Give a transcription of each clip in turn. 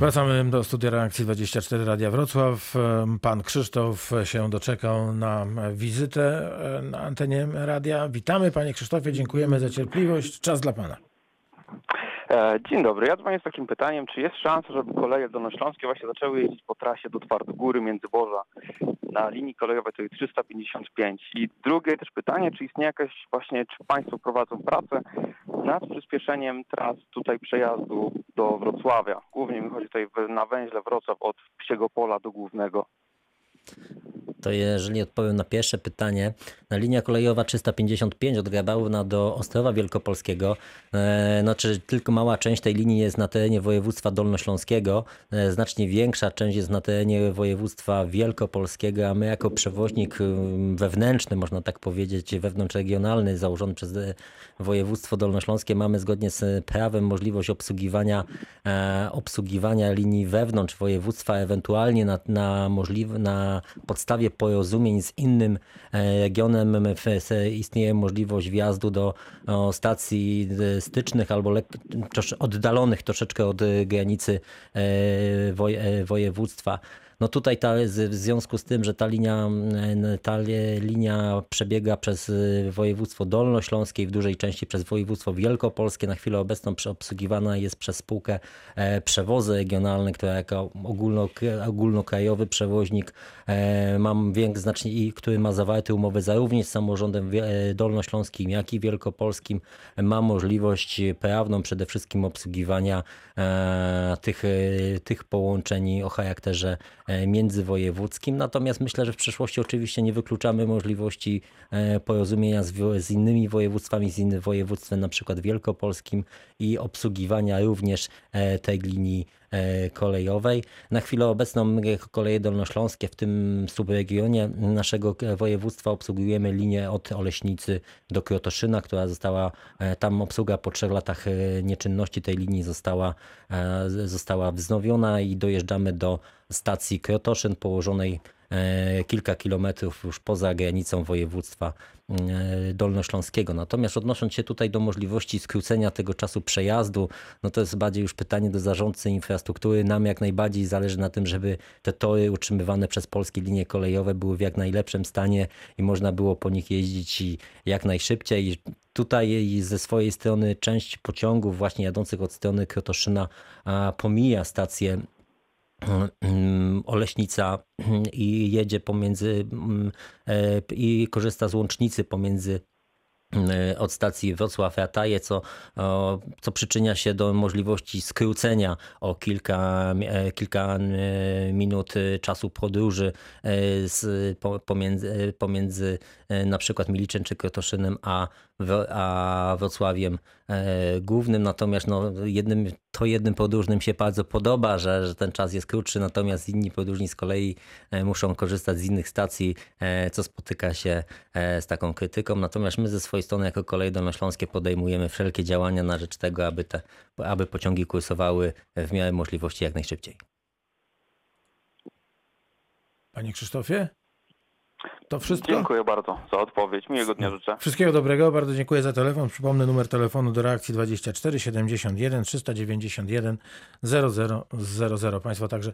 Wracamy do studia reakcji 24 Radia Wrocław. Pan Krzysztof się doczekał na wizytę e, na antenie radia. Witamy panie Krzysztofie, dziękujemy za cierpliwość. Czas dla pana. E, Dzień dobry. Ja dzwonię z takim pytaniem, czy jest szansa, żeby koleje dolnośląskie właśnie zaczęły jeździć po trasie do Twardogóry, Międzyborza na linii kolejowej jest 355. I drugie też pytanie, czy istnieje jakaś właśnie, czy Państwo prowadzą pracę nad przyspieszeniem tras tutaj przejazdu do Wrocławia. Głównie mi chodzi tutaj na węźle Wrocław od Psiego Pola do Głównego. To jeżeli odpowiem na pierwsze pytanie, na linia kolejowa 355 od Grabałna do Ostrowa Wielkopolskiego, e, no czy tylko mała część tej linii jest na terenie województwa dolnośląskiego, e, znacznie większa część jest na terenie województwa wielkopolskiego, a my jako przewoźnik wewnętrzny, można tak powiedzieć, wewnątrzregionalny, założony przez e, województwo dolnośląskie, mamy zgodnie z prawem możliwość obsługiwania, obsługiwania linii wewnątrz województwa, ewentualnie na, na, możliwe, na podstawie porozumień z innym e, regionem s- istnieje możliwość wjazdu do stacji e, stycznych albo oddalonych troszeczkę od e, granicy e, woj, e, województwa. No tutaj ta, w związku z tym, że ta linia, ta li- linia przebiega przez e, województwo dolnośląskie i w dużej części przez województwo wielkopolskie, na chwilę obecną obsługiwana jest przez spółkę e, Przewozy Regionalne, która jako ogólno, ogólnokrajowy przewoźnik e, mam znacznie i który ma zawarte umowy zarówno z samorządem e, dolnośląskim, jak i wielkopolskim, ma możliwość prawną przede wszystkim obsługiwania tych, tych połączeń o charakterze międzywojewódzkim. Natomiast myślę, że w przyszłości oczywiście nie wykluczamy możliwości e, porozumienia z, z innymi województwami, z innym województwem, na przykład wielkopolskim i obsługiwania również e, tej linii e, kolejowej. Na chwilę obecną koleje dolnośląskie w tym subregionie naszego województwa obsługujemy linię od Oleśnicy do Krotoszyna, która została, e, tam obsługa po trzech latach e, nieczynności tej linii została, e, została wznowiona i dojeżdżamy do stacji Krotoszyn położonej e, kilka kilometrów już poza granicą województwa e, dolnośląskiego. Natomiast odnosząc się tutaj do możliwości skrócenia tego czasu przejazdu, no to jest bardziej już pytanie do zarządcy infrastruktury. Nam jak najbardziej zależy na tym, żeby te tory utrzymywane przez polskie linie kolejowe były w jak najlepszym stanie i można było po nich jeździć i jak najszybciej. I Tutaj ze swojej strony część pociągów właśnie jadących od strony Krotoszyna pomija stację Oleśnica i jedzie pomiędzy mm, e, i korzysta z łącznicy pomiędzy mm, od stacji Wrocław Rataje, co, co przyczynia się do możliwości skrócenia o kilka, e, kilka e, minut e, czasu podróży e, z, po- pomiędzy, e, pomiędzy e, na przykład Miliczem czy Krotoszynem a, a Wrocławiem e, Głównym. Natomiast no, jednym, to jednym podróżnym się bardzo podoba, że, że ten czas jest krótszy, natomiast inni podróżni z kolei e, muszą korzystać z innych stacji, e, co spotyka się z taką krytyką. Natomiast my ze swojej strony jako Koleje Dolnośląskie podejmujemy wszelkie działania na rzecz tego, aby, te, aby pociągi kursowały w miarę możliwości jak najszybciej. Panie Krzysztofie? To wszystko? Dziękuję bardzo za odpowiedź. Miłego dnia życzę. Wszystkiego dobrego, bardzo dziękuję za telefon. Przypomnę numer telefonu do reakcji 24 71 391 0000. Państwo także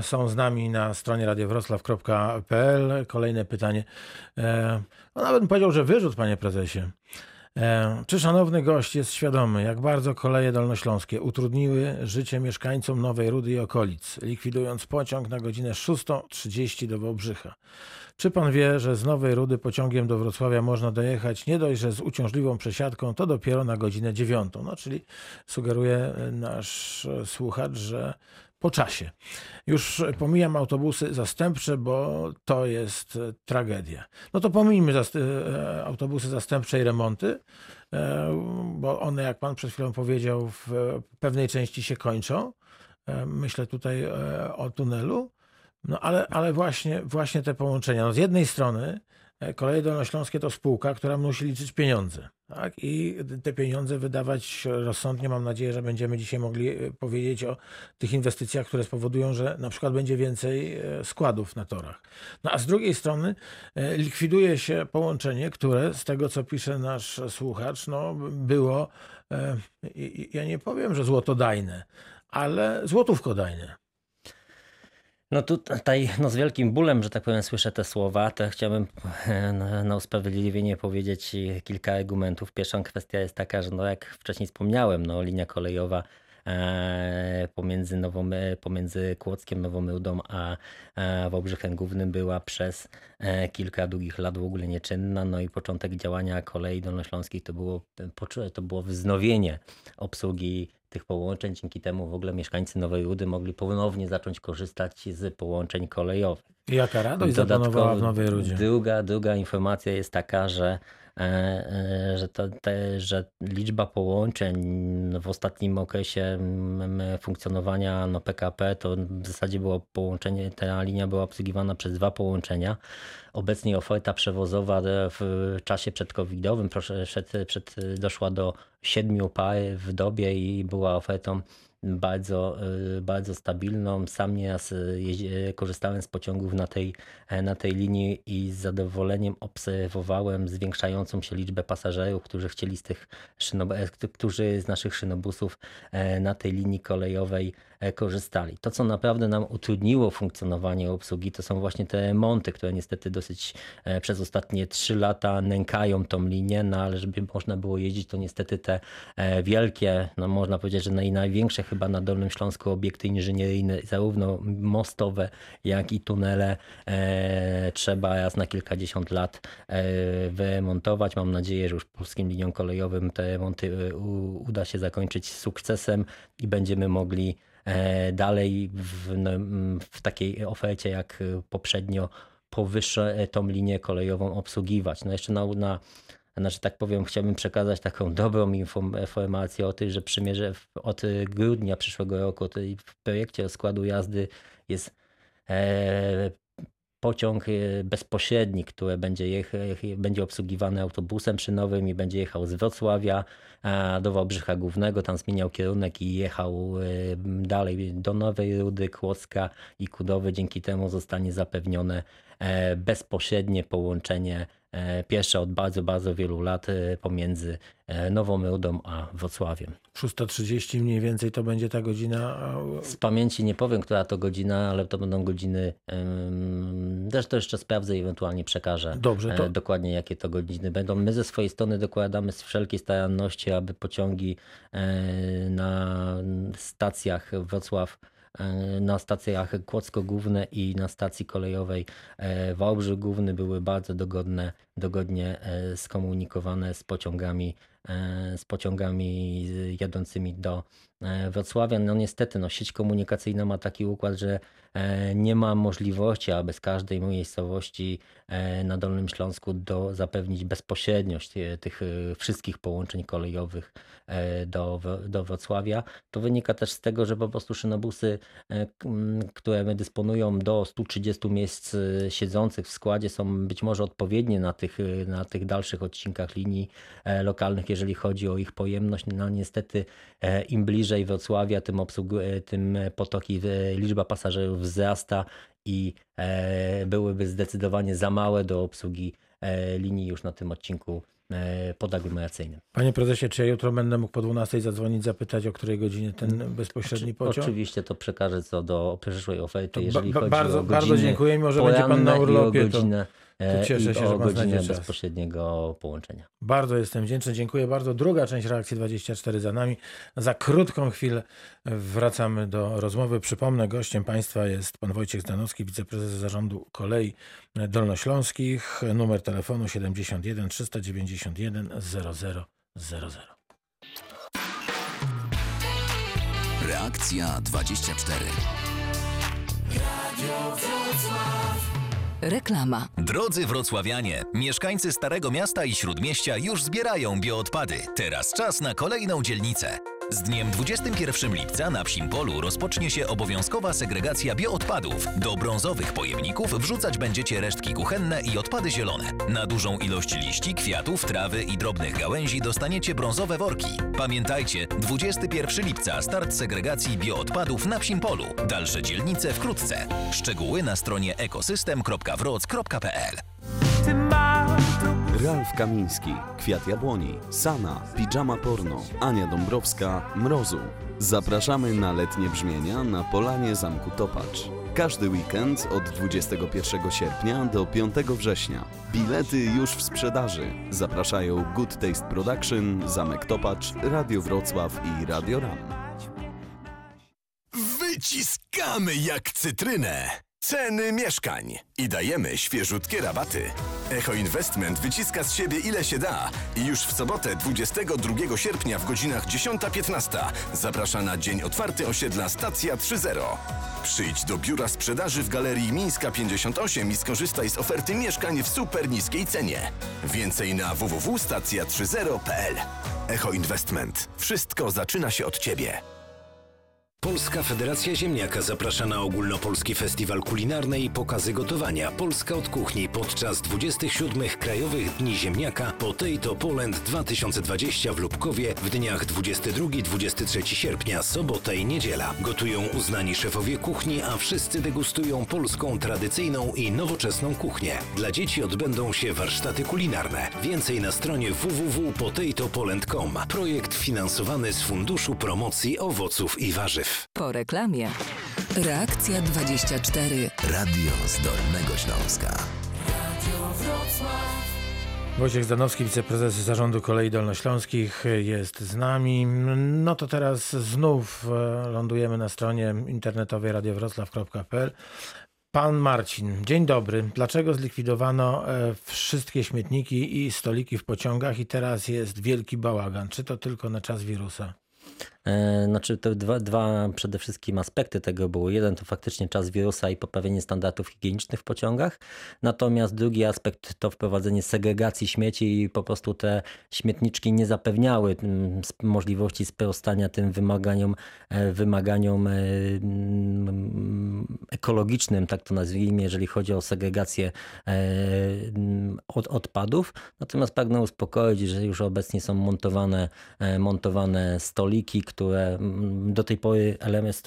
są z nami na stronie radiowroclaw.pl. Kolejne pytanie. E, no nawet bym powiedział, że wyrzut, panie prezesie. E, Czy szanowny gość jest świadomy, jak bardzo koleje dolnośląskie utrudniły życie mieszkańcom Nowej Rudy i okolic, likwidując pociąg na godzinę 6.30 do Wałbrzycha? Czy pan wie, że z Nowej Rudy pociągiem do Wrocławia można dojechać nie dość, że z uciążliwą przesiadką, to dopiero na godzinę 9? No, czyli sugeruje e, nasz e, słuchacz, że po czasie. Już pomijam autobusy zastępcze, bo to jest e, tragedia. No to pomijmy zast- e, autobusy zastępcze i remonty, e, bo one, jak pan przed chwilą powiedział, w pewnej części się kończą. E, Myślę tutaj e, o tunelu. No ale, ale właśnie, właśnie te połączenia. No z jednej strony e, Koleje Dolnośląskie to spółka, która musi liczyć pieniądze. Tak? I te pieniądze wydawać rozsądnie. Mam nadzieję, że będziemy dzisiaj mogli e, powiedzieć o tych inwestycjach, które spowodują, że na przykład będzie więcej e, składów na torach. No a z drugiej strony e, likwiduje się połączenie, które z tego, co pisze nasz słuchacz, no, było, ja nie powiem, że złotodajne, ale złotówko dajnie. No tutaj no z wielkim bólem, że tak powiem, słyszę te słowa, to chciałbym e, na, usprawiedliwienie powiedzieć kilka argumentów. Pierwsza kwestia jest taka, że no jak wcześniej wspomniałem, no linia kolejowa e, pomiędzy, Nową, e, pomiędzy Kłodzkiem, Nową Myłdą a, a Wałbrzychem Głównym była przez e, kilka długich lat w ogóle nieczynna. No i początek działania kolei dolnośląskich to było, to było wznowienie obsługi tych połączeń. Dzięki temu w ogóle mieszkańcy Nowej Rudy mogli ponownie zacząć korzystać z połączeń kolejowych. I jaka radość zapanowała w Nowej Rudzie. Druga, druga informacja jest taka, że e, e, że, to, te, że liczba połączeń w ostatnim okresie funkcjonowania no PKP to w zasadzie było połączenie, ta linia była obsługiwana przez dwa połączenia. Obecnie oferta przewozowa w czasie przedcovidowym przed, przed, doszła do siedmiu par w dobie i była ofertą bardzo, y, bardzo stabilną. Sam nieraz y, korzystałem z pociągów na tej, na tej linii i z zadowoleniem obserwowałem zwiększającą się liczbę pasażerów, którzy chcieli z tych e, którzy z naszych szynobusów e, na tej linii kolejowej e, korzystali. To, co naprawdę nam utrudniło funkcjonowanie obsługi, to są właśnie te remonty, które niestety dosyć przez ostatnie trzy lata nękają tą linię, no ale żeby można było jeździć, to niestety te wielkie, no można powiedzieć, że największe chyba na Dolnym Śląsku obiekty inżynieryjne, zarówno mostowe, jak i tunele e, trzeba raz na kilkadziesiąt lat e, wyremontować. Mam nadzieję, że już polskim liniom kolejowym te remonty e, u, uda się zakończyć sukcesem i będziemy mogli e, dalej w, no, w takiej ofercie jak poprzednio powyższe tą linię kolejową obsługiwać. No jeszcze na, na znaczy tak powiem, chciałbym przekazać taką dobrą informację o tym, że przymierze od grudnia przyszłego roku w projekcie składu jazdy jest e, pociąg e, bezpośredni, który będzie, jech, będzie obsługiwany autobusem szynowym i będzie jechał z Wrocławia do Wałbrzycha Głównego, tam zmieniał kierunek i jechał e, dalej do Nowej Rudy, Kłodzka i Kudowy. Dzięki temu zostanie zapewnione bezpośrednie połączenie E, piesze od bardzo, bardzo wielu lat e, pomiędzy e, Nową Rudą a Wrocławiem. 6.30 mniej więcej to będzie ta godzina? Z pamięci nie powiem, która to godzina, ale to będą godziny. Też to jeszcze sprawdzę i ewentualnie przekażę Dobrze, to... dokładnie, jakie to godziny będą. My ze swojej strony dokładamy z wszelkiej staranności, aby pociągi na stacjach Wrocław na stacjach Kłodzko Główne i na stacji kolejowej e, Wałbrzych Główny były bardzo dogodne, dogodnie e, skomunikowane z pociągami, z pociągami jadącymi do Wrocławia. No niestety no, sieć komunikacyjna ma taki układ, że nie ma możliwości, aby z każdej miejscowości na Dolnym Śląsku do, zapewnić bezpośredniość tych wszystkich połączeń kolejowych do, do Wrocławia. To wynika też z tego, że po prostu szynobusy E, które dysponują do 130 miejsc e, siedzących w składzie są być może odpowiednie na tych, e, na tych dalszych odcinkach linii lokalnych, jeżeli chodzi o ich pojemność. No niestety im bliżej Wrocławia, tym, obsług, tym potoki, liczba pasażerów wzrasta i byłyby zdecydowanie za małe do obsługi linii już na tym odcinku E, podaglomeracyjnym. Panie prezesie, czy ja jutro będę mógł po 12 zadzwonić, zapytać, o której godzinie ten bezpośredni pociąg? Oczywiście to przekażę co do przyszłej oferty, jeżeli chodzi bardzo, o godziny Bardzo dziękuję, może będzie pan na urlopie. To, to cieszę się, o że pan godzinę bezpośredniego połączenia. Bardzo jestem wdzięczny, dziękuję bardzo. Druga część reakcji 24 za nami. Za krótką chwilę wracamy do rozmowy. Przypomnę, gościem państwa jest pan Wojciech Zdanowski, wiceprezes zarządu kolei dolnośląskich. Numer telefonu 71 391 0000. Reakcja 24. Radio Wrocław. Reklama. Drodzy wrocławianie, mieszkańcy Starego Miasta i Śródmieścia już zbierają bioodpady. Teraz czas na kolejną dzielnicę. Z dniem 21 lipca na Psim Polu rozpocznie się obowiązkowa segregacja bioodpadów. Do brązowych pojemników wrzucać będziecie resztki kuchenne i odpady zielone. Na dużą ilość liści, kwiatów, trawy i drobnych gałęzi dostaniecie brązowe worki. Pamiętajcie, 21 lipca start segregacji bioodpadów na Psim Polu. Dalsze dzielnice wkrótce. Szczegóły na stronie ekosystem.wroc.pl Ralf Kamiński, Kwiat Jabłoni, Sana, Pijama Porno, Ania Dąbrowska, Mrozu. Zapraszamy na letnie brzmienia na Polanie Zamku Topacz. Każdy weekend od 21 sierpnia do 5 września. Bilety już w sprzedaży. Zapraszają Good Taste Production, Zamek Topacz, Radio Wrocław i Radio Ram. Wyciskamy jak cytrynę! Ceny mieszkań i dajemy świeżutkie rabaty. Echo Investment wyciska z siebie ile się da i już w sobotę 22 sierpnia w godzinach 10.15 zaprasza na dzień otwarty osiedla Stacja 3.0. Przyjdź do biura sprzedaży w Galerii Mińska 58 i skorzystaj z oferty mieszkań w super niskiej cenie. Więcej na www.stacja30.pl Echo Investment. Wszystko zaczyna się od Ciebie. Polska Federacja Ziemniaka zaprasza na ogólnopolski festiwal kulinarny i pokazy gotowania Polska od kuchni podczas 27. Krajowych Dni Ziemniaka Potato Poland 2020 w Lubkowie w dniach 22-23 sierpnia, sobota i niedziela. Gotują uznani szefowie kuchni, a wszyscy degustują polską tradycyjną i nowoczesną kuchnię. Dla dzieci odbędą się warsztaty kulinarne. Więcej na stronie www.potatopoland.com. Projekt finansowany z Funduszu Promocji Owoców i Warzyw. Po reklamie. Reakcja 24. Radio z Dolnego Śląska. Wojciech Zdanowski, wiceprezes Zarządu Kolei Dolnośląskich jest z nami. No to teraz znów e, lądujemy na stronie internetowej radiowroclaw.pl. Pan Marcin, dzień dobry. Dlaczego zlikwidowano e, wszystkie śmietniki i stoliki w pociągach i teraz jest wielki bałagan? Czy to tylko na czas wirusa? E, znaczy to dwa, dwa przede wszystkim aspekty tego było. Jeden to faktycznie czas wirusa i poprawienie standardów higienicznych w pociągach. Natomiast drugi aspekt to wprowadzenie segregacji śmieci i po prostu te śmietniczki nie zapewniały mm, możliwości sprostania tym wymaganiom, e, wymaganiom e, mm, ekologicznym, tak to nazwijmy, jeżeli chodzi o segregację od odpadów. Natomiast pragnę uspokoić, że już obecnie są montowane, montowane stoliki, które mm, do tej pory element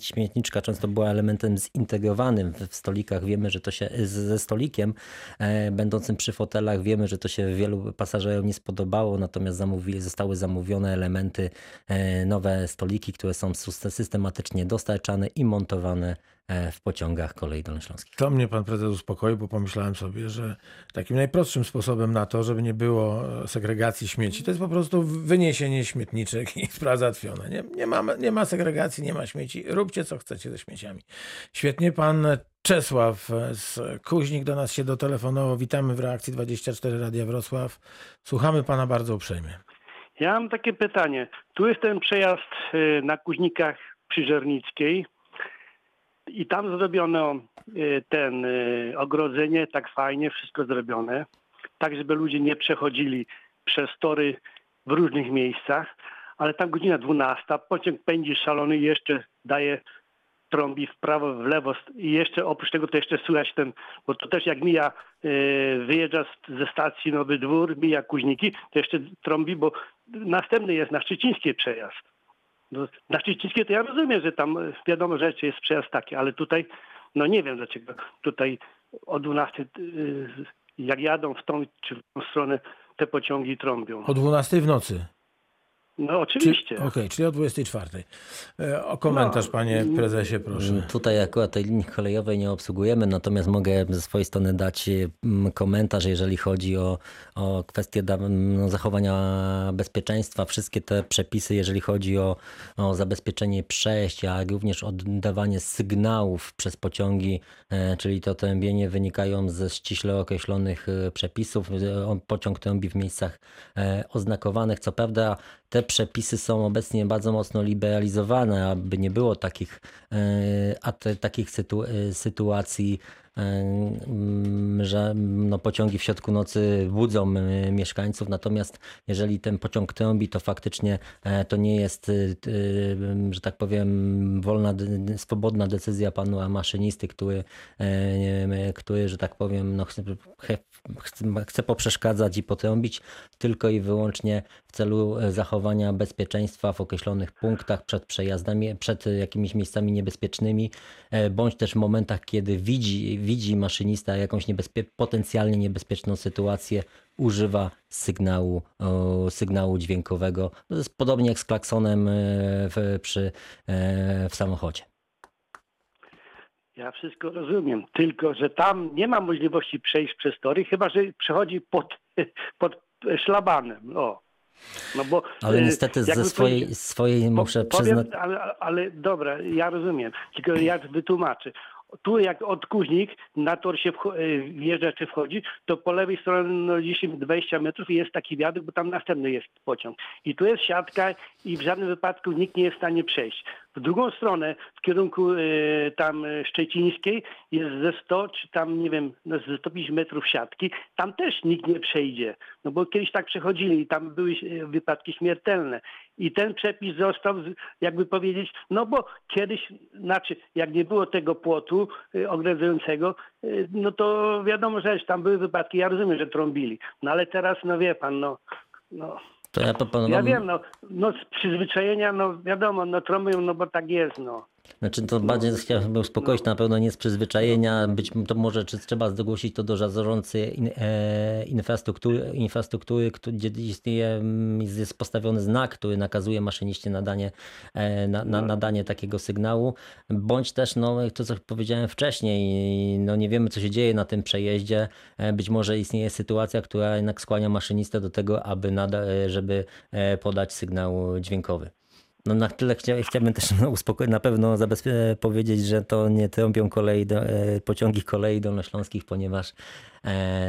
śmietniczka często była elementem zintegrowanym w stolikach. Wiemy, że to się ze stolikiem e, będącym przy fotelach, wiemy, że to się wielu pasażerom nie spodobało, natomiast zamówi, zostały zamówione elementy, e, nowe stoliki, które są systematycznie dostarczane i montowane E, w pociągach kolei dolnośląskich. To mnie pan prezes uspokoił, bo pomyślałem sobie, że takim najprostszym sposobem na to, żeby nie było segregacji śmieci, to jest po prostu wyniesienie śmietniczek i sprawa załatwiona. Nie, nie, ma, nie ma segregacji, nie ma śmieci. Róbcie co chcecie ze śmieciami. Świetnie pan Czesław z Kuźnik do nas się dotelefonował. Witamy w reakcji 24 Radia Wrocław. Słuchamy pana bardzo uprzejmie. Ja mam takie pytanie. Tu jest ten przejazd na Kuźnikach przy Żernickiej i tam zrobiono y, ten y, ogrodzenie, tak fajnie, wszystko zrobione, tak żeby ludzie nie przechodzili przez tory w różnych miejscach, ale tam godzina 12, pociąg pędzi szalony i jeszcze daje trąbi w prawo, w lewo i jeszcze oprócz tego to jeszcze słychać ten, bo to też jak mija, y, wyjeżdża ze stacji Nowy Dwór, mija Kuźniki, to jeszcze trąbi, bo następny jest na Szczecińskie przejazd. No, na Szczycińskie to ja rozumiem, że tam e, wiadomo rzeczy jest przejazd taki, ale tutaj, no nie wiem dlaczego tutaj o 12 e, jak jadą w tą czy w tą stronę te pociągi trąbią. O 12 w nocy. No oczywiście. Okej, okay, czyli o 24. E, o komentarz, no, panie prezesie, proszę. Mm, tutaj akurat tej linii kolejowej nie obsługujemy, natomiast mogę ze swojej strony dać mm, komentarz, jeżeli chodzi o, o kwestię no, zachowania bezpieczeństwa. Wszystkie te przepisy, jeżeli chodzi o, o zabezpieczenie przejść, jak również oddawanie sygnałów przez pociągi, e, czyli to trębienie, wynikają ze ściśle określonych e, przepisów. Pociąg trąbi w miejscach oznakowanych. Co prawda te przepisy są obecnie bardzo mocno liberalizowane, aby nie było takich, e, takich sytu, e, sytuacji że no, pociągi w środku nocy budzą mieszkańców, natomiast jeżeli ten pociąg trąbi, to faktycznie e, to nie jest, że tak powiem, wolna, swobodna decyzja pana maszynisty, który, e, który że tak powiem, no, chce, chce poprzeszkadzać i potrąbić tylko i wyłącznie celu e, zachowania bezpieczeństwa w określonych punktach przed przejazdami, przed jakimiś miejscami niebezpiecznymi, bądź też w momentach, kiedy widzi, widzi maszynista jakąś niebezpie- potencjalnie niebezpieczną sytuację, używa sygnału, sygnału dźwiękowego. To jest podobnie jak z klaksonem e, w, przy, e, w samochodzie. Ja wszystko rozumiem, tylko że tam nie ma możliwości przejść przez tory, chyba że przechodzi pod, pod szlabanem. O. No bo, Ale e, niestety ze swojej, swojej muszę Powiem, przyznać. ale, ale dobra, ja rozumiem. Tylko ja wytłumaczę. Tu jak od Kuźnik na tor się e, wjeżdża czy wchodzi, to po lewej stronie no, 10-20 metrów jest taki wiadukt, bo tam następny jest pociąg. I tu jest siatka i w żadnym wypadku nikt nie jest w stanie przejść. W drugą stronę, w kierunku e, tam e, szczecińskiej jest ze 100 czy tam nie wiem, no, ze 150 metrów siatki. Tam też nikt nie przejdzie. No bo kiedyś tak przechodzili i tam były e, wypadki śmiertelne. I ten przepis został, jakby powiedzieć, no bo kiedyś, znaczy jak nie było tego płotu y, ogrodzającego, y, no to wiadomo rzecz, tam były wypadki, ja rozumiem, że trąbili. No ale teraz, no wie pan, no, no To ja proponowałem. ja wiem, no, no z przyzwyczajenia, no wiadomo, no trąbią, no bo tak jest, no. Znaczy to bardziej chciałbym uspokoić, na pewno nie z przyzwyczajenia, być to może czy trzeba zgłosić to do zarządcy in, e, infrastruktury, infrastruktury gdzie istnieje, jest postawiony znak, który nakazuje maszyniście nadanie, e, na, na, nadanie takiego sygnału, bądź też, no to co powiedziałem wcześniej, no nie wiemy co się dzieje na tym przejeździe, e, być może istnieje sytuacja, która jednak skłania maszynistę do tego, aby nada, e, żeby e, podać sygnał dźwiękowy. No na tyle chcia, chciałbym też no, na pewno powiedzieć, że to nie trąbią kolei do, e, pociągi kolei dolnośląskich, ponieważ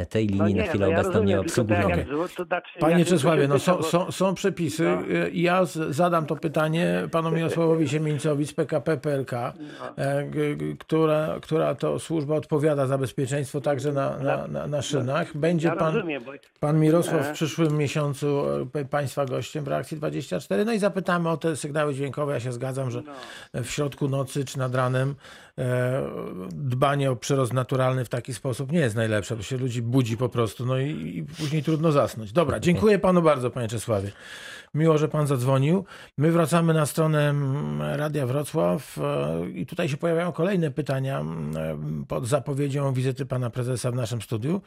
tej linii no nie, na chwilę no ja obecną nie rozumiem, tak obsługujemy. jak było, to znaczy, Panie Czesławie, no są, są, są przepisy. No. y, Ja z- zadam to pytanie panu Mirosławowi Siemieńcowi z PKP PLK, e, g- g- która, która to służba odpowiada za bezpieczeństwo także na, na, na, na szynach. Będzie Ja pan, pan Mirosław w E. przyszłym miesiącu e, państwa gościem w reakcji 24. No i zapytamy o te sygnały dźwiękowe. Ja się zgadzam, że No. w środku nocy czy nad ranem e, dbanie o przyrost naturalny w taki sposób nie jest najlepsze, bo się ludzi budzi po prostu, no i, i później trudno zasnąć. Dobra, dziękuję panu bardzo, panie Czesławie. Miło, że pan zadzwonił. My wracamy na stronę Radia Wrocław e, i tutaj się pojawiają kolejne pytania pod zapowiedzią wizyty pana prezesa w naszym studiu.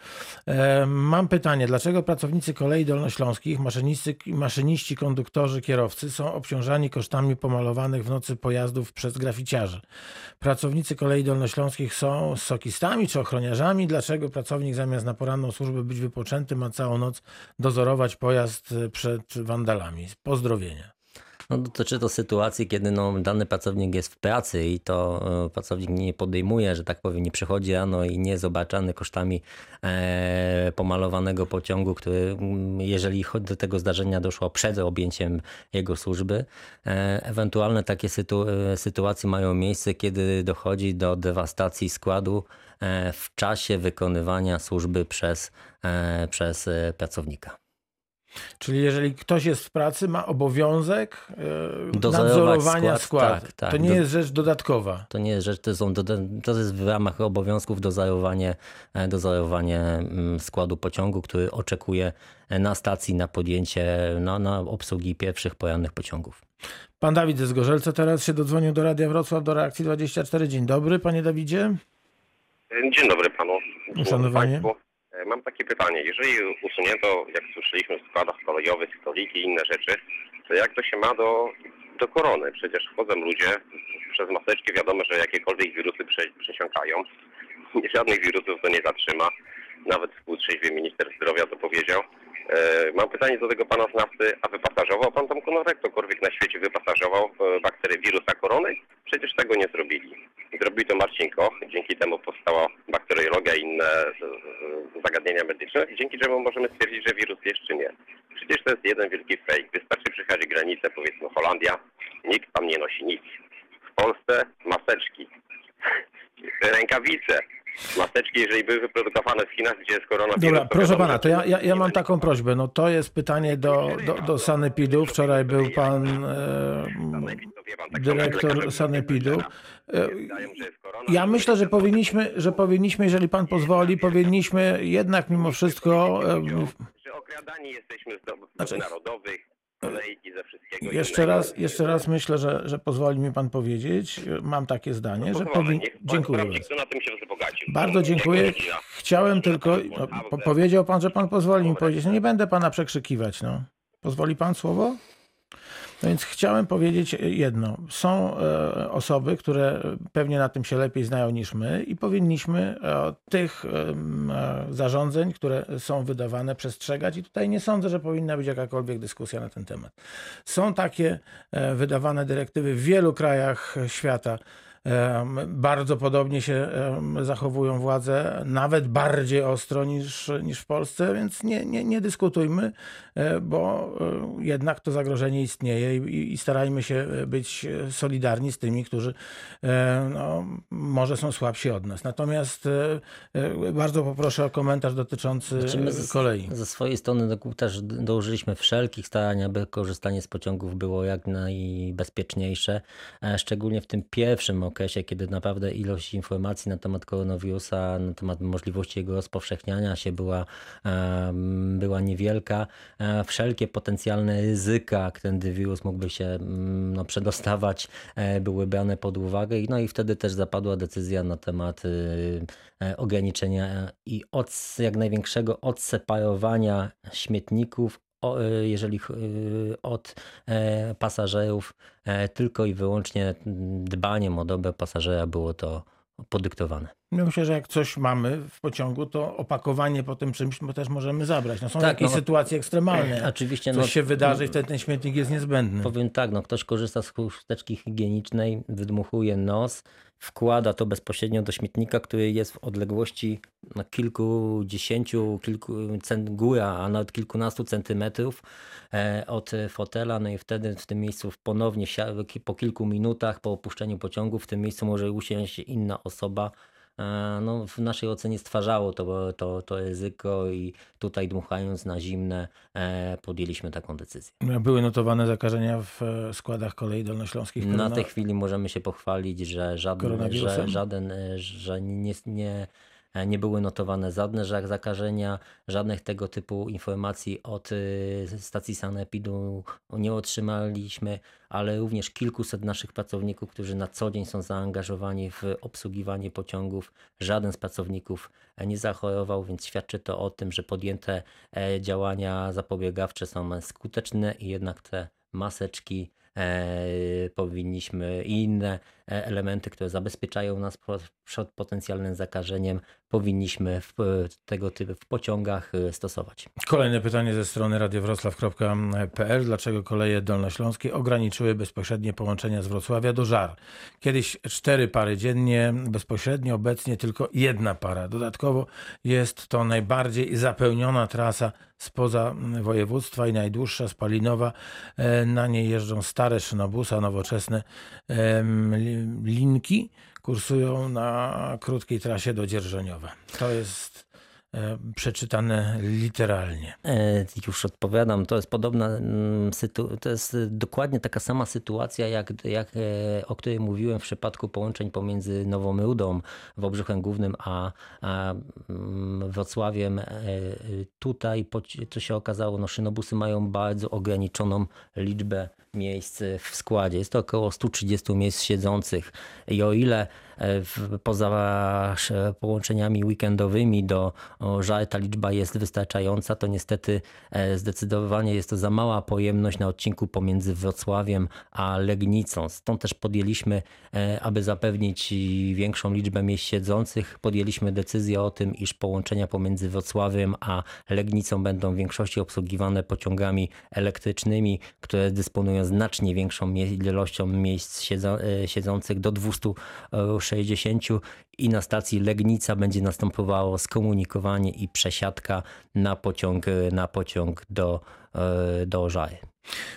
E, Mam pytanie, dlaczego pracownicy kolei dolnośląskich, maszyniści, maszyniści, konduktorzy, kierowcy są obciążani kosztami pomalowanych w nocy pojazdów przez graficiarzy? Pracownicy kolei dolnośląskich są sokistami czy ochroniarzami? Dlaczego pracownik zamiast na poranną służbę być wypoczęty ma całą noc dozorować pojazd przed wandalami? Pozdrowienia. No, dotyczy to sytuacji, kiedy no, dany pracownik jest w pracy i to e, pracownik nie podejmuje, że tak powiem, nie przychodzi rano i nie jest obarczany kosztami e, pomalowanego pociągu, który, mm, jeżeli do tego zdarzenia doszło przed objęciem jego służby, e, ewentualne takie sytu, e, sytuacje mają miejsce, kiedy dochodzi do dewastacji składu e, w czasie wykonywania służby przez, e, przez pracownika. Czyli jeżeli ktoś jest w pracy, ma obowiązek e, Dozorować nadzorowania skład, składu. tak, tak. To nie Do- jest rzecz dodatkowa. To nie jest rzecz, to, są, to jest w ramach obowiązków dozorowanie, e, dozorowanie mm, składu pociągu, który oczekuje e, na stacji na podjęcie, na, na obsługi pierwszych porannych pociągów. Pan Dawid ze Zgorzelca teraz się dodzwonił do Radia Wrocław, do Reakcji 24. Dzień dobry, panie Dawidzie. Dzień dobry panu. Uszanowanie. Państwu. Mam takie pytanie. Jeżeli usunięto, jak słyszeliśmy, w składach kolejowych stoliki i inne rzeczy, to jak to się ma do, do korony? Przecież wchodzą ludzie, przez maseczki wiadomo, że jakiekolwiek wirusy prze, przesiąkają. Żadnych wirusów to nie zatrzyma. Nawet współtrzeźwy minister zdrowia to powiedział. E, mam pytanie do tego pana znawcy, a wypasażował pan tą konorę? Ktokolwiek na świecie wypasażował bakterię wirusa korony? Przecież tego nie zrobili. Zrobił to Marcin Koch, dzięki temu powstała bakteriologia i inne zagadnienia medyczne, dzięki czemu możemy stwierdzić, że wirus jest czy nie. Przecież to jest jeden wielki fake. Wystarczy przejechać granicę, powiedzmy Holandia, nikt tam nie nosi nic. W Polsce maseczki, rękawice, maseczki, jeżeli były wyprodukowane w Chinach, gdzie jest koronawirus. Dobra, proszę pana, to ja, ja, ja mam taką prośbę. No to jest pytanie do, do, do Sanepidu. Wczoraj był pan e, dyrektor Sanepidu. E, Ja myślę, że powinniśmy, że powinniśmy, jeżeli pan pozwoli, powinniśmy jednak mimo wszystko. e, że okradani jesteśmy z dowodów Znaczy- narodowych, kolei i ze wszystkiego Jeszcze innego. raz, jeszcze raz myślę, że, że pozwoli mi pan powiedzieć. Mam takie zdanie, że Pozwolę, powin... Dziękuję bardzo. Kto na tym się wzbogacił. Bardzo To dziękuję. Chciałem tylko. Że No, po, powiedział pan, że pan pozwoli mi powiedzieć. No nie będę pana przekrzykiwać. No. Pozwoli pan słowo? No więc chciałem powiedzieć jedno. Są e, osoby, które pewnie na tym się lepiej znają niż my i powinniśmy e, tych e, zarządzeń, które są wydawane, przestrzegać. I tutaj nie sądzę, że powinna być jakakolwiek dyskusja na ten temat. Są takie wydawane dyrektywy w wielu krajach świata. Bardzo podobnie się zachowują władze, nawet bardziej ostro niż, niż w Polsce, więc nie, nie, nie dyskutujmy, e, bo e, jednak to zagrożenie istnieje i, i starajmy się być solidarni z tymi, którzy e, no, może są słabsi od nas. Natomiast e, e, bardzo poproszę o komentarz dotyczący Znaczy e, kolei. Ze swojej strony no, też dołożyliśmy wszelkich starań, aby korzystanie z pociągów było jak najbezpieczniejsze, e, szczególnie w tym pierwszym okresie, kiedy naprawdę ilość informacji na temat koronawirusa, na temat możliwości jego rozpowszechniania się była, była niewielka. E, Wszelkie potencjalne ryzyka, którym wirus mógłby się mm, no, przedostawać, e, były brane pod uwagę. No i wtedy też zapadła decyzja na temat y, e, ograniczenia i od, jak największego odseparowania śmietników, jeżeli ch- y, od e, pasażerów, e, tylko i wyłącznie dbaniem o dobre pasażera było to podyktowane. Myślę, że jak coś mamy w pociągu, to opakowanie po tym czymś też możemy zabrać. No są Tak, jakieś no, sytuacje ekstremalne. Oczywiście, Coś no, się wydarzy i wtedy ten śmietnik jest niezbędny. Powiem tak, no ktoś korzysta z chusteczki higienicznej, wydmuchuje nos, wkłada to bezpośrednio do śmietnika, który jest w odległości no, kilkudziesięciu, kilku, cent, góra, a nawet kilkunastu centymetrów e, od fotela, no i wtedy w tym miejscu ponownie po kilku minutach po opuszczeniu pociągu w tym miejscu może usiąść inna osoba, no, w naszej ocenie stwarzało to, to, to ryzyko i tutaj dmuchając na zimne e, podjęliśmy taką decyzję. Były notowane zakażenia w e, składach kolei dolnośląskich. Na korona- tej chwili możemy się pochwalić, że żaden, że, żaden, e, że nie, nie, nie były notowane żadne ża- zakażenia, żadnych tego typu informacji od y, stacji sanepidu nie otrzymaliśmy, ale również kilkuset naszych pracowników, którzy na co dzień są zaangażowani w obsługiwanie pociągów. Żaden z pracowników e, nie zachorował, więc świadczy to o tym, że podjęte e, działania zapobiegawcze są skuteczne i jednak te maseczki e, powinniśmy i inne e, elementy, które zabezpieczają nas przed potencjalnym zakażeniem, powinniśmy w e, tego typu w pociągach e, stosować. Kolejne pytanie ze strony radiowroclaw.pl. Dlaczego koleje dolnośląskie ograniczyły bezpośrednie połączenia z Wrocławia do Żar? Kiedyś cztery pary dziennie, bezpośrednio, obecnie tylko jedna para. Dodatkowo jest to najbardziej zapełniona trasa spoza mm, województwa i najdłuższa spalinowa. E, Na niej jeżdżą stare szynobusa, nowoczesne li- linki. Kursują na krótkiej trasie do Dzierżoniowa. To jest e, przeczytane literalnie. E, Już odpowiadam. To jest podobna mm, to jest dokładnie taka sama sytuacja, jak, jak, e, o której mówiłem w przypadku połączeń pomiędzy Nową Rudą, Wałbrzychem Głównym, a, a mm, Wrocławiem. Tutaj, co się okazało, no, szynobusy mają bardzo ograniczoną liczbę miejsc w składzie. Jest to około 130 miejsc siedzących i o ile e, w, poza sz- połączeniami weekendowymi do o, Żar ta liczba jest wystarczająca, to niestety e, zdecydowanie jest to za mała pojemność na odcinku pomiędzy Wrocławiem a Legnicą. Stąd też podjęliśmy, e, aby zapewnić większą liczbę miejsc siedzących, podjęliśmy decyzję o tym, iż połączenia pomiędzy Wrocławiem a Legnicą będą w większości obsługiwane pociągami elektrycznymi, które dysponują znacznie większą ilością miejsc siedzą, e, siedzących do 260 i na stacji Legnica będzie następowało skomunikowanie i przesiadka na pociąg, e, na pociąg do, e, do Żary.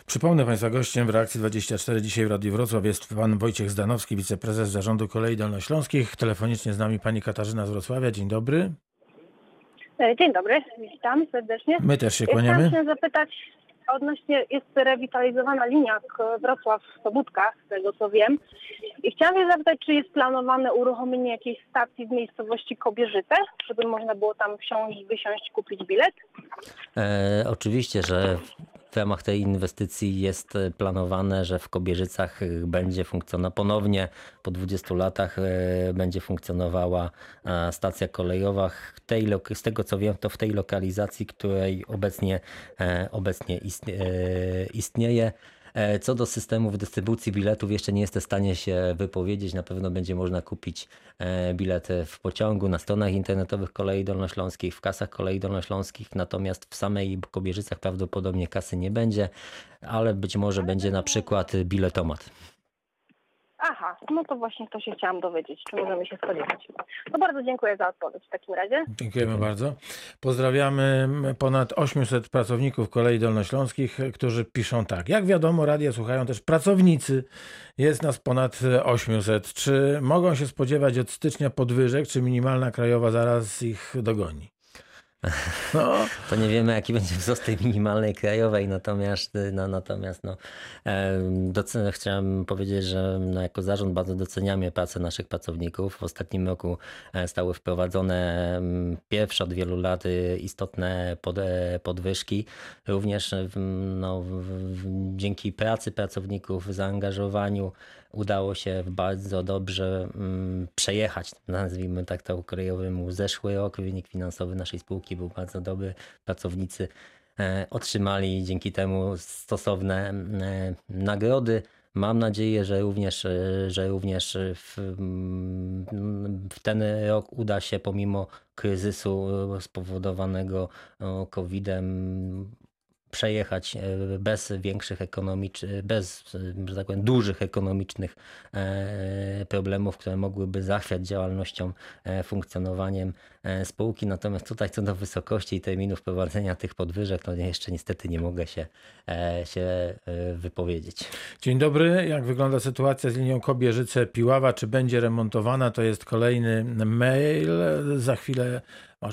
Przypomnę Państwa gościem w reakcji 24 dzisiaj w Radiu Wrocław jest pan Wojciech Zdanowski, wiceprezes Zarządu Kolei Dolnośląskich. Telefonicznie z nami pani Katarzyna z Wrocławia. Dzień dobry. E, Dzień dobry, witam serdecznie. My też się kłaniamy. Chciałam zapytać odnośnie, jest rewitalizowana linia K- Wrocław-Sobótka, z tego co wiem. I chciałam się zapytać, czy jest planowane uruchomienie jakiejś stacji w miejscowości Kobierzyce, żeby można było tam wsiąść, wysiąść, kupić bilet? E, oczywiście, że w ramach tej inwestycji jest e, planowane, że w Kobierzycach e, będzie funkcjonowała ponownie po 20 latach będzie funkcjonowała stacja kolejowa. Z tego co wiem, to w tej lokalizacji, której obecnie, obecnie istnieje. E, co do systemów dystrybucji biletów, jeszcze nie jestem w stanie się wypowiedzieć. Na pewno będzie można kupić e, bilety w pociągu, na stronach internetowych Kolei Dolnośląskich, w kasach Kolei Dolnośląskich, natomiast w samej Kobierzycach prawdopodobnie kasy nie będzie, ale być może będzie na przykład biletomat. Aha, no to właśnie to się chciałam dowiedzieć, czy możemy się spodziewać. No bardzo dziękuję za odpowiedź w takim razie. Dziękujemy bardzo. Pozdrawiamy ponad 800 pracowników Kolei Dolnośląskich, którzy piszą tak. Jak wiadomo, radia słuchają też pracownicy. Jest nas ponad 800. Czy mogą się spodziewać od stycznia podwyżek, czy minimalna krajowa zaraz ich dogoni? No. To nie wiemy, jaki będzie wzrost tej minimalnej krajowej, natomiast, no, natomiast no, docen- chciałem powiedzieć, że no, jako zarząd bardzo doceniamy pracę naszych pracowników. W ostatnim roku e, stały wprowadzone pierwsze od wielu lat istotne pod, e, podwyżki. Również no, dzięki pracy pracowników, zaangażowaniu udało się bardzo dobrze mm, przejechać, nazwijmy tak to krajowym, zeszły rok. Wynik finansowy naszej spółki był bardzo dobry. Pracownicy e, otrzymali dzięki temu stosowne e, nagrody. Mam nadzieję, że również, e, że również w, mm, w ten rok uda się pomimo kryzysu spowodowanego COVID-em przejechać e, bez większych ekonomicznych, bez, że tak powiem, dużych ekonomicznych e, problemów, które mogłyby zachwiać działalnością, e, funkcjonowaniem spółki. Natomiast tutaj co do wysokości i terminów prowadzenia tych podwyżek, to jeszcze niestety nie mogę się, się wypowiedzieć. Dzień dobry. Jak wygląda sytuacja z linią Kobierzyce-Piława? Czy będzie remontowana? To jest kolejny mail. Za chwilę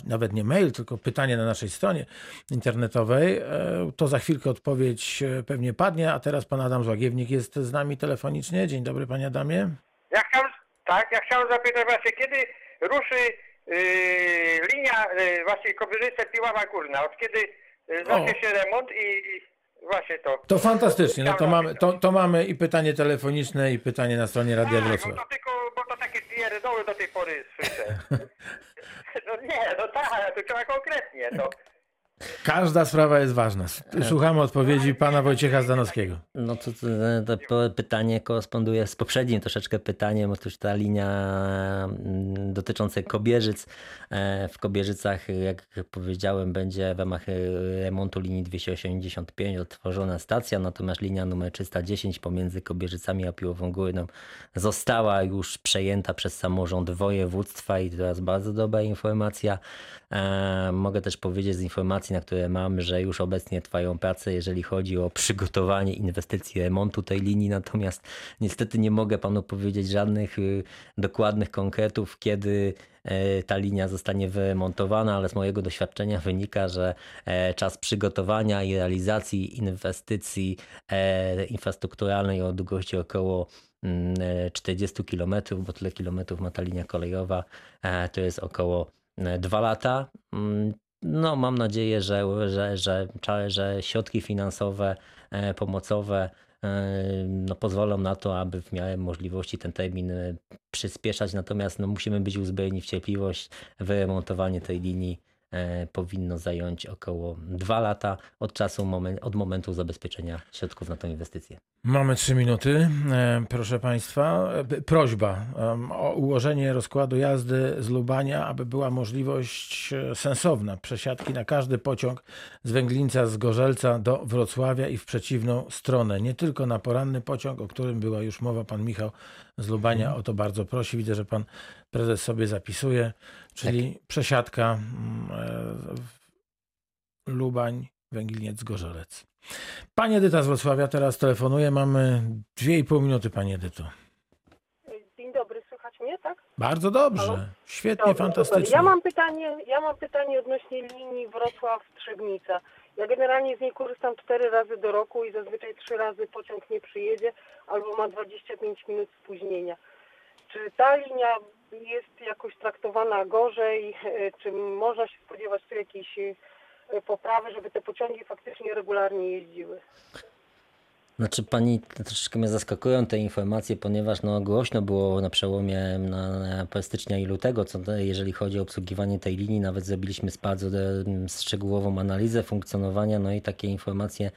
nawet nie mail, tylko pytanie na naszej stronie internetowej. E, to za chwilkę odpowiedź e, pewnie padnie, a teraz pan Adam Złagiewnik jest z nami telefonicznie. Dzień dobry panie Adamie. Ja chciałem, tak, ja chciałem zapytać właśnie, kiedy ruszy yy, linia yy, właśnie Kobierzyce-Piława Górna? Od kiedy yy, zacznie się remont i, i Właśnie to. To fantastycznie. No to mamy, to, to mamy i pytanie telefoniczne, i pytanie na stronie Radia tak, Wrocław. To tylko, to takie pierdoły do tej pory słyszę. No nie, no tak, to trzeba konkretnie. To, Każda sprawa jest ważna. Słuchamy odpowiedzi pana Wojciecha Zdanowskiego. No to, to, to, pytanie koresponduje z poprzednim troszeczkę pytaniem. Otóż ta linia mm, dotycząca Kobierzyc. E, w Kobierzycach, jak powiedziałem, będzie w ramach e, remontu linii 285 otworzona stacja, natomiast linia numer 310 pomiędzy Kobierzycami a Piłową Górną została już przejęta przez samorząd województwa i to jest bardzo dobra informacja. E, mogę też powiedzieć z informacji, na które mam, że już obecnie trwają prace, jeżeli chodzi o przygotowanie inwestycji remontu tej linii, natomiast niestety nie mogę panu powiedzieć żadnych y, dokładnych konkretów, kiedy e, ta linia zostanie wyremontowana, ale z mojego doświadczenia wynika, że e, czas przygotowania i realizacji inwestycji infrastrukturalnej o długości około 40 mm, km, bo tyle kilometrów ma ta linia kolejowa, to jest około E, dwa lata. No, mam nadzieję, że, że, że, że środki finansowe, e, pomocowe e, no, pozwolą na to, aby w miarę możliwości ten termin przyspieszać. Natomiast no, musimy być uzbrojeni w cierpliwość. Wyremontowanie tej linii E, powinno zająć około dwa lata od czasu, od momentu zabezpieczenia środków na tę inwestycję. Mamy trzy minuty. E, proszę Państwa, e, prośba o ułożenie rozkładu jazdy z Lubania, aby była możliwość sensowna przesiadki na każdy pociąg z Węglińca, z Gorzelca do Wrocławia i w przeciwną stronę. Nie tylko na poranny pociąg, o którym była już mowa, pan Michał z Lubania mhm. o to bardzo prosi. Widzę, że pan prezes sobie zapisuje, czyli tak. przesiadka mm, e, Lubań, Węgilniec, Gorzelec. Pani Edyta z Wrocławia teraz telefonuje. Mamy dwie i pół minuty, Pani Edyto. Dzień dobry, słychać mnie, tak? Bardzo dobrze, Halo? świetnie, Dobry, fantastycznie. Super. Ja mam pytanie, ja mam pytanie odnośnie linii Wrocław-Strzegnica. Ja generalnie z niej korzystam cztery razy do roku i zazwyczaj trzy razy pociąg nie przyjedzie albo ma 25 minut spóźnienia. Czy ta linia jest jakoś traktowana gorzej? E, czy można się spodziewać tu jakichś y, poprawy, żeby te pociągi faktycznie regularnie jeździły? Znaczy pani troszeczkę mnie zaskakują te informacje, ponieważ no głośno było na przełomie na, na stycznia i lutego, co jeżeli chodzi o obsługiwanie tej linii, nawet zrobiliśmy bardzo e, szczegółową analizę funkcjonowania, no i takie informacje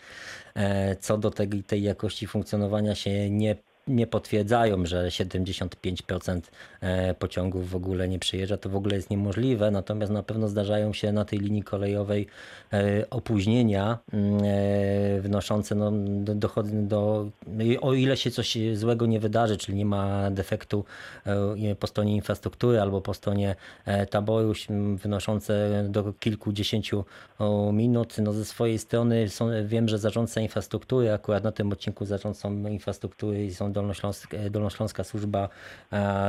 e, co do tej, tej jakości funkcjonowania się nie nie potwierdzają, że 75% e, pociągów w ogóle nie przyjeżdża. To w ogóle jest niemożliwe, natomiast na pewno zdarzają się na tej linii kolejowej e, opóźnienia mm, e, wnoszące no, dochody do, o ile się coś złego nie wydarzy, czyli nie ma defektu po stronie infrastruktury albo po stronie taboru wynoszące do kilkudziesięciu minut. No ze swojej strony są, wiem, że zarządca infrastruktury, akurat na tym odcinku zarządcą infrastruktury są Dolnośląska, Dolnośląska Służba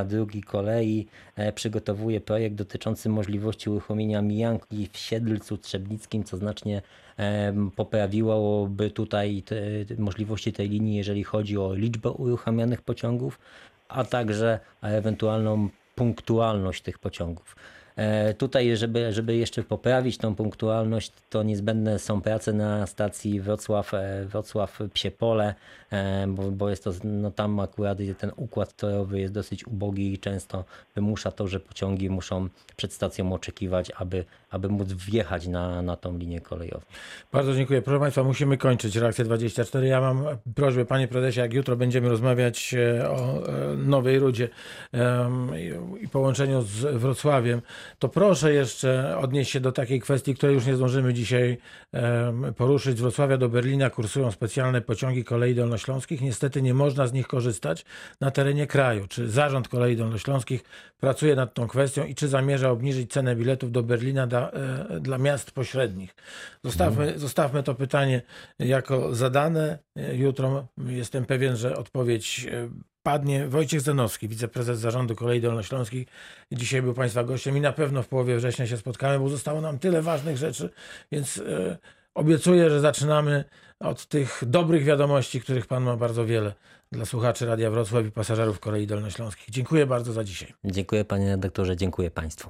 Drugi Kolei e, przygotowuje projekt dotyczący możliwości uruchomienia mijanki w Siedlcu Trzebnickim, co znacznie e, poprawiłoby tutaj te możliwości tej linii, jeżeli chodzi o liczbę uruchamianych pociągów, a także ewentualną punktualność tych pociągów. E, tutaj, żeby, żeby jeszcze poprawić tą punktualność, to niezbędne są prace na stacji Wrocław, e, Wrocław Psiepole, e, bo, bo jest to, no tam akurat ten układ torowy jest dosyć ubogi i często wymusza to, że pociągi muszą przed stacją oczekiwać, aby, aby móc wjechać na, na tą linię kolejową. Bardzo dziękuję. Proszę Państwa, musimy kończyć reakcję 24. Ja mam prośbę, Panie Prezesie, jak jutro będziemy rozmawiać o Nowej Rudzie i połączeniu z Wrocławiem, to proszę jeszcze odnieść się do takiej kwestii, której już nie zdążymy dzisiaj poruszyć. Z Wrocławia do Berlina kursują specjalne pociągi kolei dolnośląskich. Niestety nie można z nich korzystać na terenie kraju. Czy Zarząd Kolei Dolnośląskich pracuje nad tą kwestią i czy zamierza obniżyć cenę biletów do Berlina dla, e, dla miast pośrednich? Zostawmy, mhm. zostawmy to pytanie jako zadane. Jutro jestem pewien, że odpowiedź e, padnie Wojciech Zanowski, wiceprezes zarządu Kolei Dolnośląskiej. Dzisiaj był Państwa gościem i na pewno w połowie września się spotkamy, bo zostało nam tyle ważnych rzeczy, więc e, obiecuję, że zaczynamy od tych dobrych wiadomości, których Pan ma bardzo wiele dla słuchaczy Radia Wrocław i pasażerów Kolei Dolnośląskich. Dziękuję bardzo za dzisiaj. Dziękuję Panie redaktorze, dziękuję Państwu.